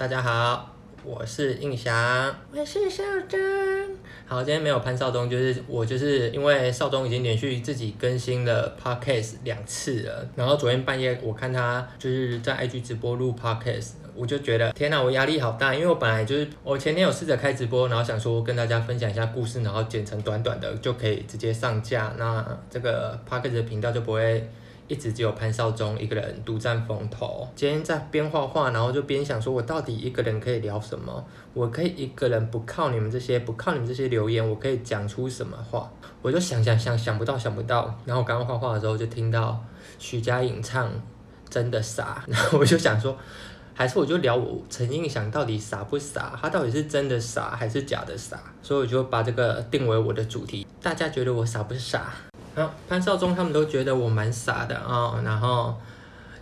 大家好，我是印翔，我是少中。好，今天没有潘少忠，就是我，就是因为少忠已经连续自己更新了 podcast 两次了。然后昨天半夜我看他就是在 IG 直播录 podcast，我就觉得天哪，我压力好大，因为我本来就是我前天有试着开直播，然后想说跟大家分享一下故事，然后剪成短短的就可以直接上架，那这个 podcast 的频道就不会。一直只有潘少忠一个人独占风头。今天在边画画，然后就边想说，我到底一个人可以聊什么？我可以一个人不靠你们这些，不靠你们这些留言，我可以讲出什么话？我就想想想想不到想不到。然后我刚刚画画的时候就听到徐佳莹唱《真的傻》，然后我就想说，还是我就聊我陈印翔到底傻不傻？他到底是真的傻还是假的傻？所以我就把这个定为我的主题。大家觉得我傻不傻？啊，潘少忠他们都觉得我蛮傻的啊、然后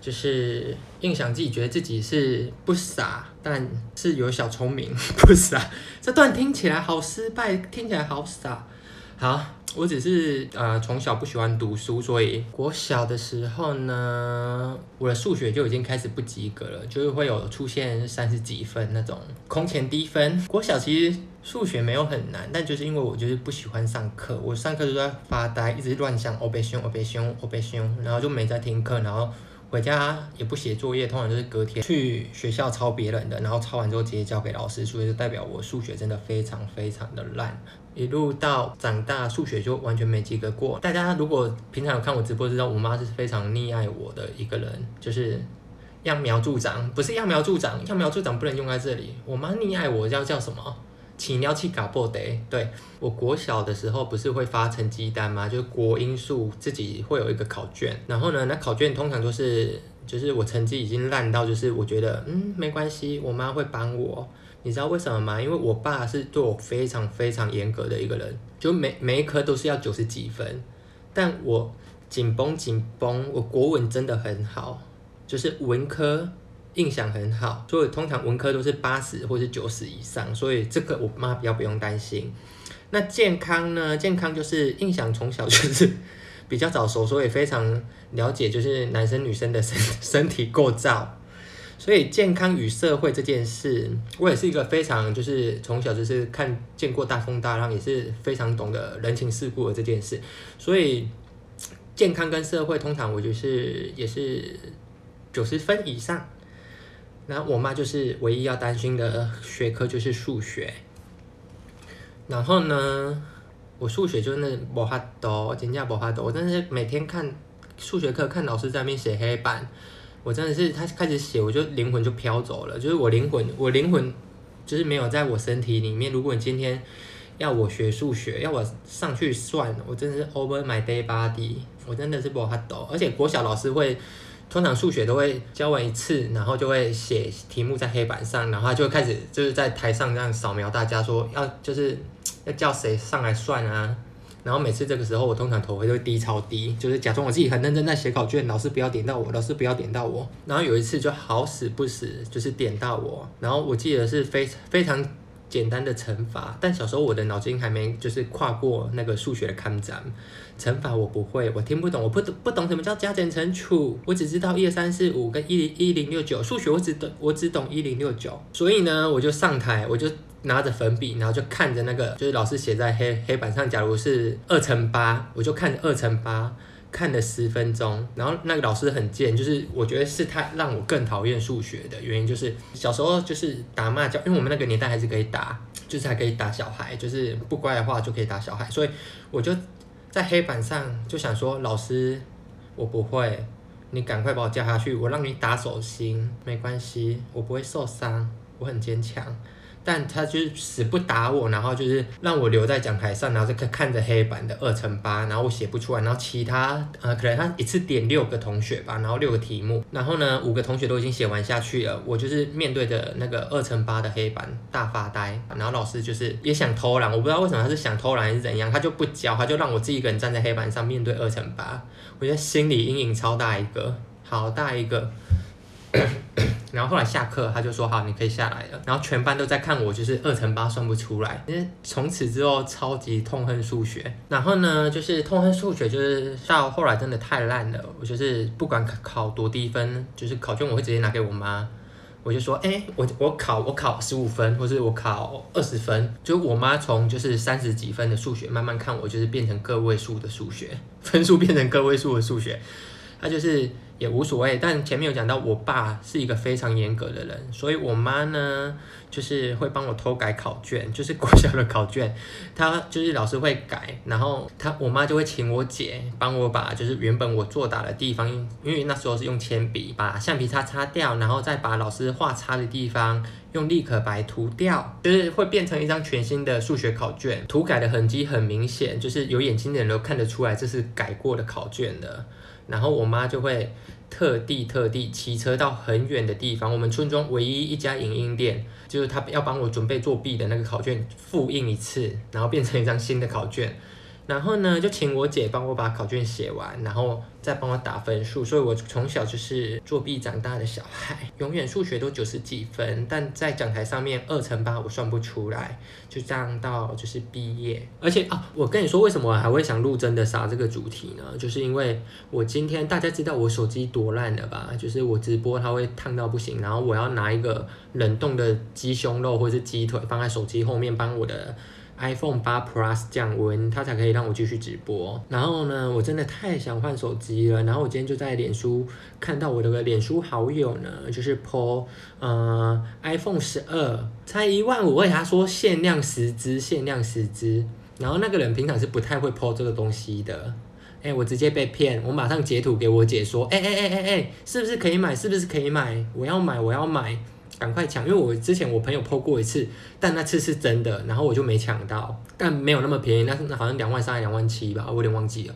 就是印象自己觉得自己是不傻，但是有小聪明，不傻。这段听起来好失败，听起来好傻。好，我只是呃从小不喜欢读书，所以国小的时候呢，我的数学就已经开始不及格了，就是会有出现三十几分那种空前低分。国小其实数学没有很难，但就是因为我就是不喜欢上课，我上课就在发呆，一直乱想，欧北凶，欧北凶，欧北凶，然后就没在听课，然后回家也不写作业，通常就是隔天去学校抄别人的，然后抄完之后直接交给老师，所以就代表我数学真的非常非常的烂。一路到长大，数学就完全没及格过。大家如果平常有看我直播，知道我妈是非常溺爱我的一个人，就是揠苗助长，不是揠苗助长，揠苗助长不能用在这里。我妈溺爱我叫叫什么？起尿气嘎破得。对，我国小的时候不是会发成绩单吗？就是国英数自己会有一个考卷，然后呢，那考卷通常都是就是我成绩已经烂到，就是我觉得嗯没关系，我妈会帮我。你知道为什么吗？因为我爸是对我非常非常严格的一个人，就每每一科都是要九十几分，但我紧绷紧绷，我国文真的很好，就是文科印象很好，所以通常文科都是八十或是九十以上，所以这个我妈比较不用担心。那健康呢？健康就是印象从小就是比较早熟，所以非常了解就是男生女生的身 身体构造。所以健康与社会这件事，我也是一个非常就是从小就是看见过大风大浪，也是非常懂得人情世故的这件事。所以健康跟社会通常我就是也是九十分以上。然后我妈就是唯一要担心的学科就是数学。然后呢，我数学就是那没法度，真的没法度，我真的是每天看数学课，看老师在那边写黑板。我真的是，他开始写，我就灵魂就飘走了。就是我灵魂，我灵魂就是没有在我身体里面。如果你今天要我学数学，要我上去算，我真的是 over my day body，我真的是不法度。而且国小老师会，通常数学都会教完一次，然后就会写题目在黑板上，然后就会开始就是在台上这样扫描大家说要就是要叫谁上来算啊。然后每次这个时候，我通常头会都会低超低，就是假装我自己很认真在写考卷，老师不要点到我，老师不要点到我。然后有一次就好死不死，就是点到我。然后我记得是非非常简单的乘法，但小时候我的脑筋还没就是跨过那个数学的坎站，乘法我不会，我听不懂，我不懂不懂什么叫加减乘除，我只知道一二三四五跟一零一零六九，数学我只懂我只懂一零六九，所以呢，我就上台我就。拿着粉笔，然后就看着那个，就是老师写在黑黑板上。假如是二乘八，我就看着二乘八，看了十分钟。然后那个老师很贱，就是我觉得是他让我更讨厌数学的原因，就是小时候就是打骂教，因为我们那个年代还是可以打，就是还可以打小孩，就是不乖的话就可以打小孩。所以我就在黑板上就想说，老师，我不会，你赶快把我叫下去，我让你打手心，没关系，我不会受伤，我很坚强。但他就是死不打我，然后就是让我留在讲台上，然后就看看着黑板的二乘八，然后我写不出来，然后其他呃可能他一次点六个同学吧，然后六个题目，然后呢五个同学都已经写完下去了，我就是面对着那个二乘八的黑板大发呆，然后老师就是也想偷懒，我不知道为什么他是想偷懒还是怎样，他就不教，他就让我自己一个人站在黑板上面对二乘八，我觉得心理阴影超大一个，好大一个。然后后来下课，他就说好，你可以下来了。然后全班都在看我，就是二乘八算不出来。因为从此之后超级痛恨数学。然后呢，就是痛恨数学，就是到后来真的太烂了。我就是不管考多低分，就是考卷我会直接拿给我妈。我就说，哎、我我考我考十五分，或是我考二十分，就我妈从就是三十几分的数学慢慢看我，就是变成个位数的数学，分数变成个位数的数学，她就是。也无所谓，但前面有讲到，我爸是一个非常严格的人，所以我妈呢，就是会帮我偷改考卷，就是国小的考卷，她就是老师会改，然后她我妈就会请我姐帮我把就是原本我作答的地方，因为那时候是用铅笔把橡皮擦擦掉，然后再把老师画叉的地方用立可白涂掉，就是会变成一张全新的数学考卷，涂改的痕迹很明显，就是有眼睛的人都看得出来这是改过的考卷的。然后我妈就会特地特地骑车到很远的地方，我们村庄唯一一家影印店，就是她要帮我准备作弊的那个考卷复印一次，然后变成一张新的考卷。然后呢，就请我姐帮我把考卷写完，然后再帮我打分数。所以我从小就是作弊长大的小孩，永远数学都九十几分，但在讲台上面二乘八我算不出来，就这样到就是毕业。而且啊，我跟你说为什么我还会想录真的傻这个主题呢？就是因为我今天大家知道我手机多烂了吧？就是我直播它会烫到不行，然后我要拿一个冷冻的鸡胸肉或者是鸡腿放在手机后面帮我的。iPhone 八 Plus 降温，它才可以让我继续直播。然后呢，我真的太想换手机了。然后我今天就在脸书看到我的个脸书好友呢，就是 po 呃 iPhone 十二才一万五，我给他说限量十只，限量十只。然后那个人平常是不太会 po 这个东西的。哎，我直接被骗，我马上截图给我姐说，哎哎哎哎哎，是不是可以买？是不是可以买？我要买，我要买。赶快抢，因为我之前我朋友 po 过一次，但那次是真的，然后我就没抢到，但没有那么便宜，那是好像两万三还两万七吧，我有点忘记了。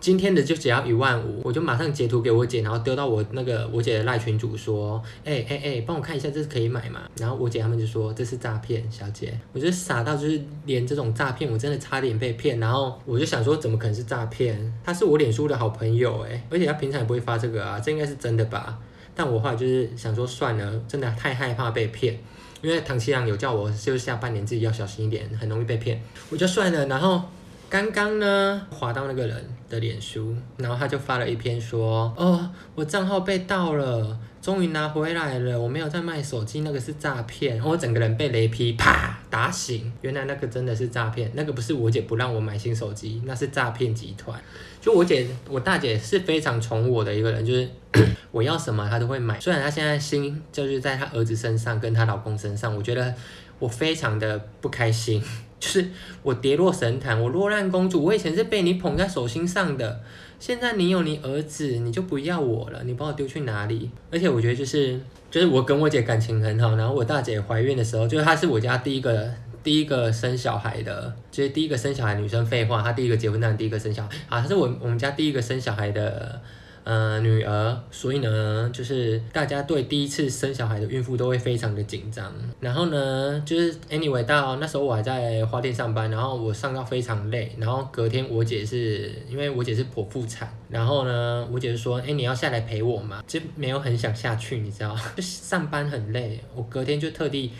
今天的就只要一万五，我就马上截图给我姐，然后丢到我那个我姐的赖群主说，哎哎哎，帮我看一下这是可以买吗？然后我姐他们就说这是诈骗，小姐，我觉得傻到就是连这种诈骗我真的差点被骗，然后我就想说怎么可能是诈骗？他是我脸书的好朋友哎，而且他平常也不会发这个啊，这应该是真的吧？但我后来就是想说算了，真的太害怕被骗，因为唐綺阳有叫我，就是下半年自己要小心一点，很容易被骗，我就算了。然后刚刚呢，滑到那个人的脸书，然后他就发了一篇说，哦，我账号被盗了，终于拿回来了，我没有在卖手机，那个是诈骗，我整个人被雷劈，啪打醒，原来那个真的是诈骗，那个不是我姐不让我买新手机，那是诈骗集团。就我姐，我大姐是非常宠我的一个人，就是 我要什么她都会买。虽然她现在心就是在她儿子身上，跟她老公身上，我觉得我非常的不开心。就是我跌落神坛，我落难公主，我以前是被你捧在手心上的，现在你有你儿子，你就不要我了，你把我丢去哪里？而且我觉得就是就是我跟我姐感情很好，然后我大姐怀孕的时候，就是她是我家第一个。第一个生小孩的，就是第一个生小孩女生。废话，她第一个结婚，但第一个生小孩。啊，她是我我们家第一个生小孩的，呃，女儿。所以呢，就是大家对第一次生小孩的孕妇都会非常的紧张。然后呢，就是 anyway 到那时候我还在花店上班，然后我上到非常累。然后隔天我姐是因为我姐是剖腹产，然后呢，我姐就说，哎，你要下来陪我吗？就没有很想下去，你知道，就 上班很累。我隔天就特地。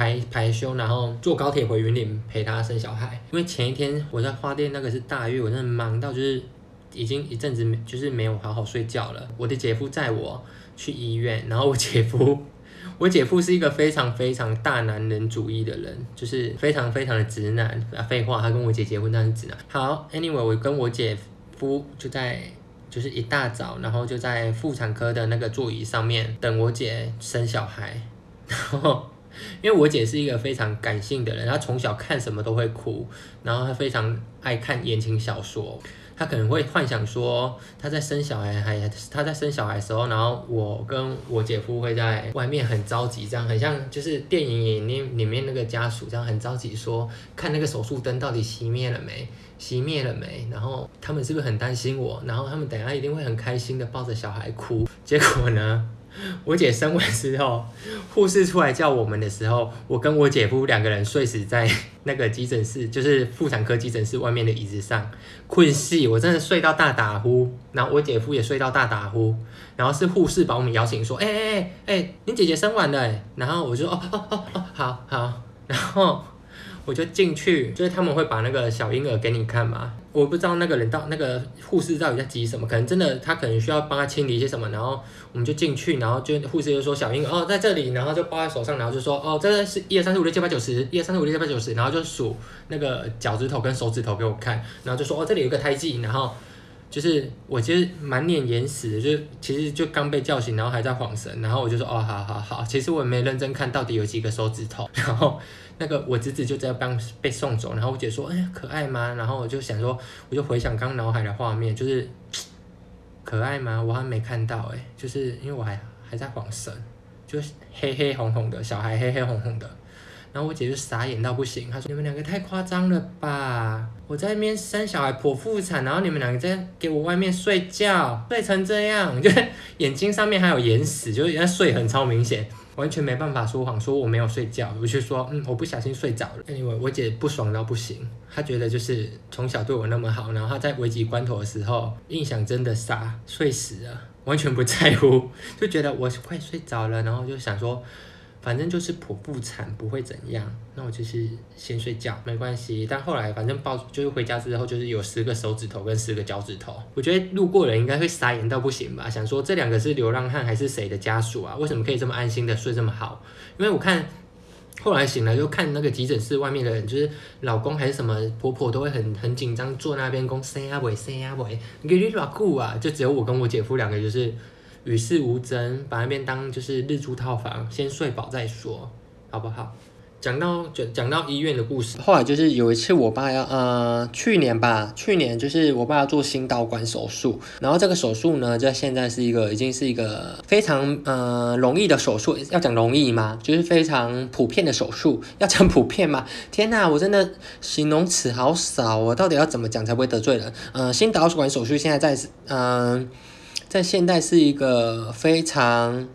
排排休，然后坐高铁回云林陪她生小孩。因为前一天我在花店那个是大月，我真的忙到就是已经一阵子没就是没有好好睡觉了。我的姐夫载我去医院，然后我姐夫，我姐夫是一个非常非常大男人主义的人，就是非常非常的直男。啊，废话，他跟我姐结婚，他是直男。好，anyway，我跟我姐夫就在就是一大早，然后就在妇产科的那个座椅上面等我姐生小孩，然后。因为我姐是一个非常感性的人，她从小看什么都会哭，然后她非常爱看言情小说，她可能会幻想说她在生小孩还她在生小孩的时候，然后我跟我姐夫会在外面很着急，这样很像就是电影里面里面那个家属这样很着急说看那个手术灯到底熄灭了没，熄灭了没，然后他们是不是很担心我，然后他们等下一定会很开心的抱着小孩哭，结果呢？我姐生完之后，护士出来叫我们的时候，我跟我姐夫两个人睡死在 那个急诊室，就是妇产科急诊室外面的椅子上，困死，我真的睡到大打呼，然后我姐夫也睡到大打呼，然后是护士把我们摇醒，说：“哎哎哎哎，你姐姐生完了。”然后我就：“哦哦哦哦，好好。”然后我就进去，就是他们会把那个小婴儿给你看嘛。我不知道那个人到那个护士到底在急什么，可能真的他可能需要帮他清理一些什么，然后我们就进去，然后就护士就说小婴儿哦在这里，然后就抱在手上，然后就说哦这个是一二三四五六七八九十，一二三四五六七八九十，然后就数那个脚趾头跟手指头给我看，然后就说哦这里有个胎记，然后就是我其实满脸眼屎的，就其实就刚被叫醒，然后还在晃神，然后我就说哦好好好，其实我也没认真看到底有几个手指头，然后。那个我侄子就在帮被送走，然后我姐说：“哎呀，可爱吗？”然后我就想说，我就回想刚脑海的画面，就是 可爱吗？我还没看到哎，就是因为我还还在晃神，就黑黑红红的小孩，黑黑红红的。然后我姐就傻眼到不行，她说：“你们两个太夸张了吧！我在那边生小孩剖腹产，然后你们两个在给我外面睡觉，睡成这样，就眼睛上面还有眼屎，就是人家睡很超明显。”完全没办法说谎，说我没有睡觉，我就说嗯，我不小心睡着了。因为我我姐不爽到不行，她觉得就是从小对我那么好，然后她在危急关头的时候，印象真的傻，睡死了，完全不在乎，就觉得我快睡着了，然后就想说。反正就是剖腹产不会怎样，那我就是先睡觉没关系。但后来反正抱就是回家之后就是有十个手指头跟十个脚趾头，我觉得路过人应该会傻眼到不行吧，想说这两个是流浪汉还是谁的家属啊？为什么可以这么安心的睡这么好？因为我看后来醒来就看那个急诊室外面的人，就是老公还是什么婆婆都会很很紧张坐那边讲生啊未生啊未，你给你偌久啊？就只有我跟我姐夫两个就是。与世无争，把那边当就是日租套房，先睡饱再说，好不好？讲到讲讲到医院的故事，后来就是有一次我爸要呃去年吧，去年就是我爸要做心导管手术，然后这个手术呢，在现在是一个已经是一个非常呃容易的手术，要讲容易吗？就是非常普遍的手术，要讲普遍吗？天哪，我真的形容词好少，我到底要怎么讲才不会得罪人？呃，心导管手术现在在嗯。在现代是一个非常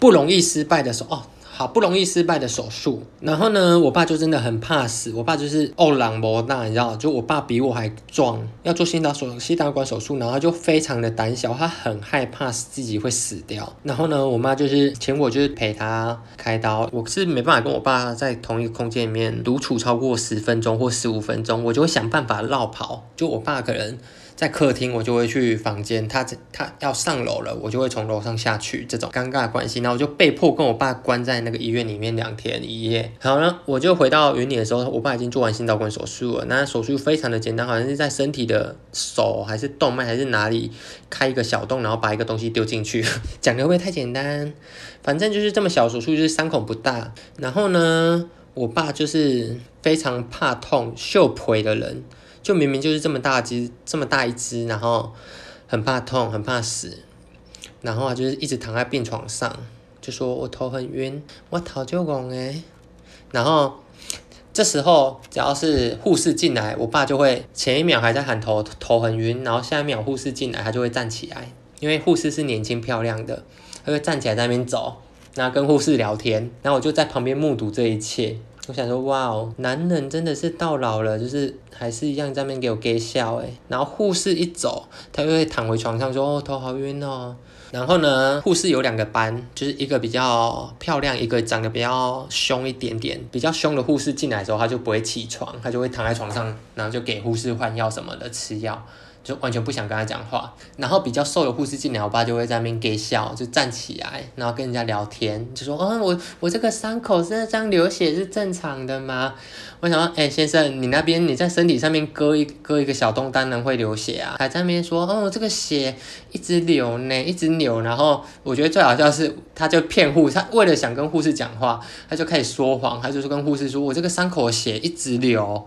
不容易失败的手哦，好不容易失败的手术。然后呢，我爸就真的很怕死，我爸就是欧朗博那，你知道，就我爸比我还壮，要做心导手心导管手术，然后就非常的胆小，他很害怕自己会死掉。然后呢，我妈就是请我就是陪他开刀，我是没办法跟我爸在同一个空间里面独处超过十分钟或十五分钟，我就会想办法绕跑，就我爸可能。在客厅，我就会去房间。他他要上楼了，我就会从楼上下去。这种尴尬关系，然后我就被迫跟我爸关在那个医院里面两天一夜。好了，我就回到云林的时候，我爸已经做完心导管手术了。那手术非常的简单，好像是在身体的手还是动脉还是哪里开一个小洞，然后把一个东西丢进去。讲的会不会太简单？反正就是这么小手术，就是伤口不大。然后呢，我爸就是非常怕痛、秀腿的人。就明明就是这么大只，这么大一只，然后很怕痛，很怕死，然后啊，就是一直躺在病床上，就说我头很晕，我头就晕诶。然后这时候只要是护士进来，我爸就会前一秒还在喊头头很晕，然后下一秒护士进来，他就会站起来，因为护士是年轻漂亮的，他会站起来在那边走，然后跟护士聊天，然后我就在旁边目睹这一切。我想说，哇哦，男人真的是到老了，就是还是一样在那边给我给笑诶。然后护士一走，他就会躺回床上说，哦，头好晕哦。然后呢，护士有两个班，就是一个比较漂亮，一个长得比较凶一点点。比较凶的护士进来之后，他就不会起床，他就会躺在床上，然后就给护士换药什么的，吃药。就完全不想跟他讲话，然后比较瘦的护士进来，我爸就会在那边给笑，就站起来，然后跟人家聊天，就说：“哦，我我这个伤口是这样流血是正常的吗？”我想说：“哎、先生，你那边你在身体上面割一割一个小洞，当然会流血啊。”还在那边说：“哦，这个血一直流呢，一直流。”然后我觉得最好笑是，他就骗护士，他为了想跟护士讲话，他就开始说谎，他就是跟护士说：“我这个伤口血一直流。”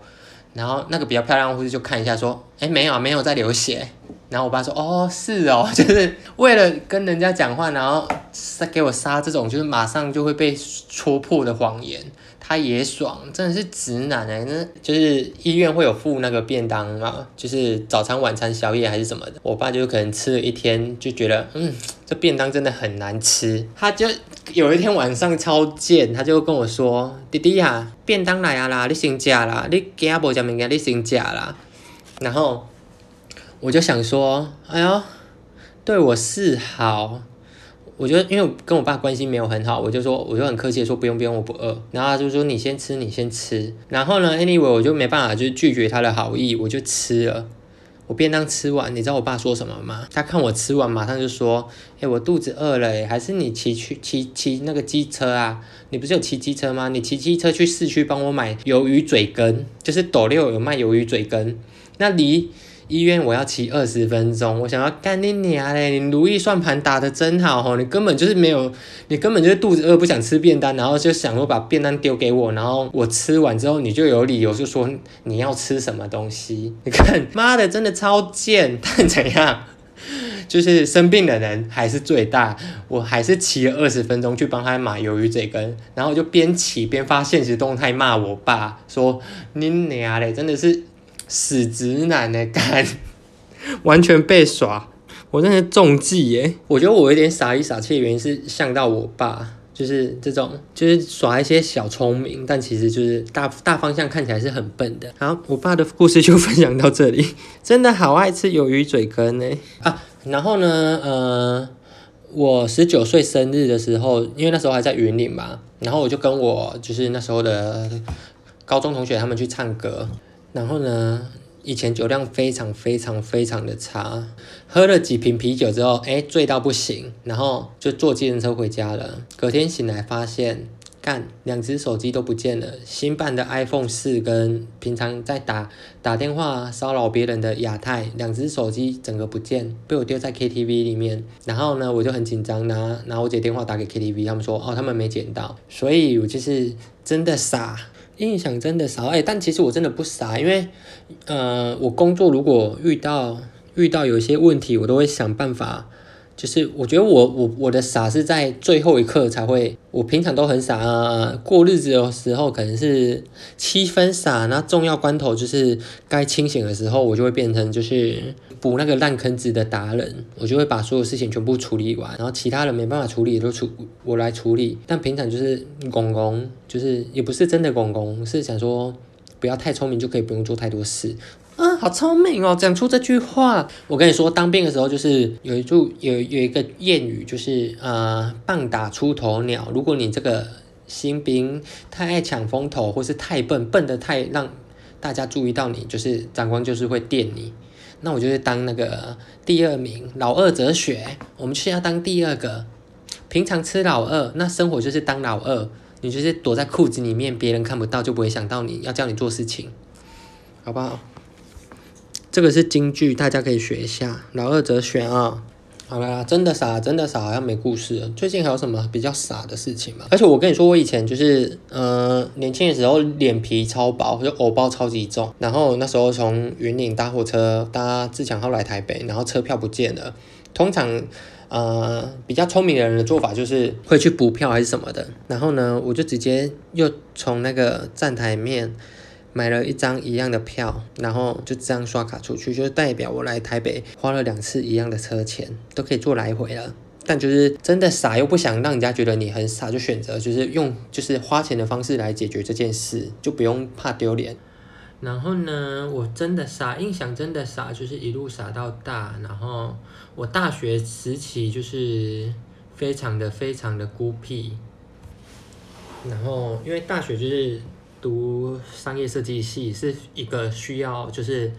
然后那个比较漂亮的护士就看一下，说：“哎，没有，没有在流血。”然后我爸说：“哦，是哦，就是为了跟人家讲话，然后杀给我杀这种，就是马上就会被戳破的谎言。”他也爽，真的是直男哎！那就是医院会有附那个便当嘛，就是早餐、晚餐、宵夜还是什么的。我爸就可能吃了一天，就觉得嗯，这便当真的很难吃。他就有一天晚上超贱，他就跟我说：“弟弟呀、便当来啊啦，你先吃啦，你今仔无食物件，你先吃啦。”然后我就想说：“哎呦，对我示好。”我就因为跟我爸关系没有很好，我就说我就很客气的说不用不用，我不饿。然后他就说你先吃你先吃。然后呢，anyway 我就没办法，就是拒绝他的好意，我就吃了。我便当吃完，你知道我爸说什么吗？他看我吃完，马上就说：“哎、我肚子饿了，还是你骑去骑骑那个机车啊？你不是有骑机车吗？你骑机车去市区帮我买鱿鱼嘴羹，就是斗六有卖鱿鱼嘴羹，那离。”医院我要骑二十分钟，我想要干你娘嘞！你如意算盘打得真好吼，你根本就是没有，你根本就是肚子饿不想吃便当，然后就想说把便当丢给我，然后我吃完之后你就有理由就说你要吃什么东西？你看妈的真的超贱，但怎样？就是生病的人还是最大，我还是骑了二十分钟去帮他买鱿鱼嘴羹，然后就边骑边发现实动态骂我爸说你娘嘞，真的是。死直男的干，完全被耍，我真的中计耶！我觉得我有点傻里傻气的原因是像到我爸，就是这种，就是耍一些小聪明，但其实就是大大方向看起来是很笨的。好，我爸的故事就分享到这里，真的好爱吃鱿鱼嘴根呢啊！然后呢，呃，我十九岁生日的时候，因为那时候还在云岭嘛，然后我就跟我就是那时候的高中同学他们去唱歌。然后呢，以前酒量非常非常非常的差，喝了几瓶啤酒之后，哎，醉到不行，然后就坐计程车回家了。隔天醒来发现，干，两只手机都不见了，新办的 iPhone 四跟平常在打打电话骚扰别人的亚太，两只手机整个不见，被我丢在 KTV 里面。然后呢，我就很紧张，拿拿我姐电话打给 KTV，他们说，哦，他们没捡到，所以我就是真的傻。印象真的少哎、但其实我真的不傻，因为，呃，我工作如果遇到遇到有一些问题，我都会想办法。就是我觉得我我我的傻是在最后一刻才会，我平常都很傻啊，过日子的时候可能是七分傻，那重要关头就是该清醒的时候，我就会变成就是补那个烂坑子的达人，我就会把所有事情全部处理完，然后其他人没办法处理都处我来处理，但平常就是公公，就是也不是真的公公，是想说不要太聪明就可以不用做太多事。啊，好聪明哦！讲出这句话，我跟你说，当兵的时候就是有一句有有一个谚语，就是呃，棒打出头鸟。如果你这个新兵太爱抢风头，或是太笨，笨的太让大家注意到你，就是长官就是会电你。那我就是当那个第二名，老二哲学，我们是要当第二个。平常吃老二，那生活就是当老二，你就是躲在裤子里面，别人看不到，就不会想到你要叫你做事情，好不好？这个是京剧，大家可以学一下。老二哲学啊，好啦，真的傻，真的傻，好像没故事了。最近还有什么比较傻的事情吗？而且我跟你说，我以前就是，呃，年轻的时候脸皮超薄，就偶包超级重。然后那时候从云岭搭火车搭自强号来台北，然后车票不见了。通常，呃，比较聪明的人的做法就是会去补票还是什么的。然后呢，我就直接又从那个站台面。买了一张一样的票，然后就这样刷卡出去，就代表我来台北花了两次一样的车钱，都可以坐来回了。但就是真的傻，又不想让人家觉得你很傻，就选择就是用就是花钱的方式来解决这件事，就不用怕丢脸。然后呢，我真的傻，印象真的傻，就是一路傻到大。然后我大学时期就是非常的非常的孤僻。然后因为大学就是。读商业设计系是一个需要，就是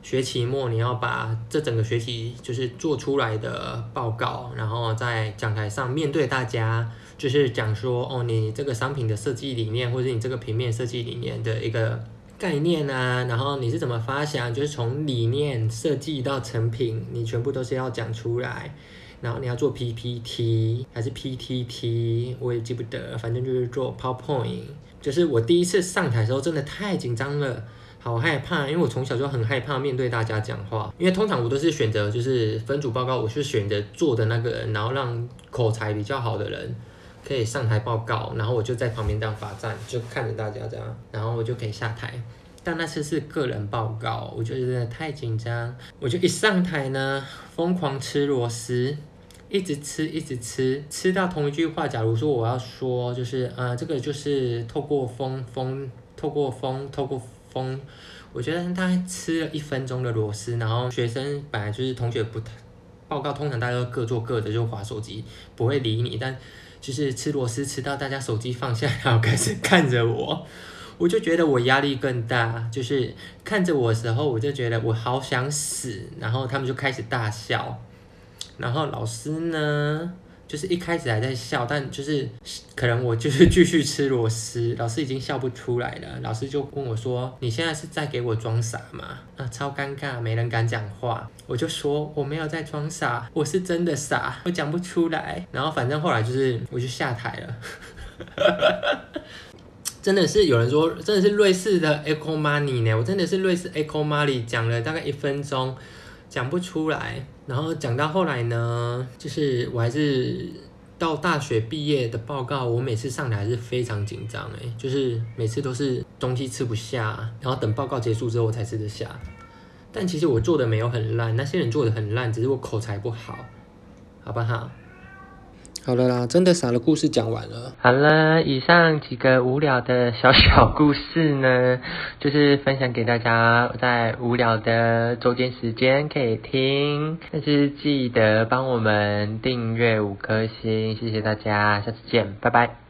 学期末你要把这整个学期就是做出来的报告，然后在讲台上面对大家，就是讲说哦，你这个商品的设计理念，或者你这个平面设计理念的一个概念啊，然后你是怎么发想，就是从理念设计到成品，你全部都是要讲出来，然后你要做 PPT 还是 PTT，我也记不得，反正就是做 PowerPoint。就是我第一次上台的时候，真的太紧张了，好害怕，因为我从小就很害怕面对大家讲话，因为通常我都是选择就是分组报告，我是选择做的那个人，然后让口才比较好的人可以上台报告，然后我就在旁边这样罚站，就看着大家这样，然后我就可以下台。但那次是个人报告，我觉得真的太紧张，我就一上台呢，疯狂吃螺丝。一直吃，一直吃，吃到同一句话。假如说我要说，就是，呃，这个就是透过风，风，透过风，透过风。我觉得他吃了一分钟的螺丝，然后学生本来就是同学不太报告通常大家都各做各的，就划手机，不会理你。但就是吃螺丝吃到大家手机放下，然后开始看着我，我就觉得我压力更大。就是看着我的时候，我就觉得我好想死。然后他们就开始大笑，然后老师呢？就是一开始还在笑，但就是可能我就是继续吃螺丝，老师已经笑不出来了。老师就问我说：“你现在是在给我装傻吗？”啊，超尴尬，没人敢讲话。我就说我没有在装傻，我是真的傻，我讲不出来。然后反正后来就是我就下台了。真的是有人说，真的是瑞士的 Echo Money 呢，我真的是瑞士 Echo Money 讲了大概一分钟。讲不出来，然后讲到后来呢，就是我还是到大学毕业的报告，我每次上台还是非常紧张诶，就是每次都是东西吃不下，然后等报告结束之后我才吃得下。但其实我做的没有很烂，那些人做的很烂，只是我口才不好，好不好？好了啦，真的傻的故事讲完了。好了，以上几个无聊的小小故事呢，就是分享给大家，在无聊的周间时间可以听。但是记得帮我们订阅五颗星，谢谢大家，下次见，拜拜。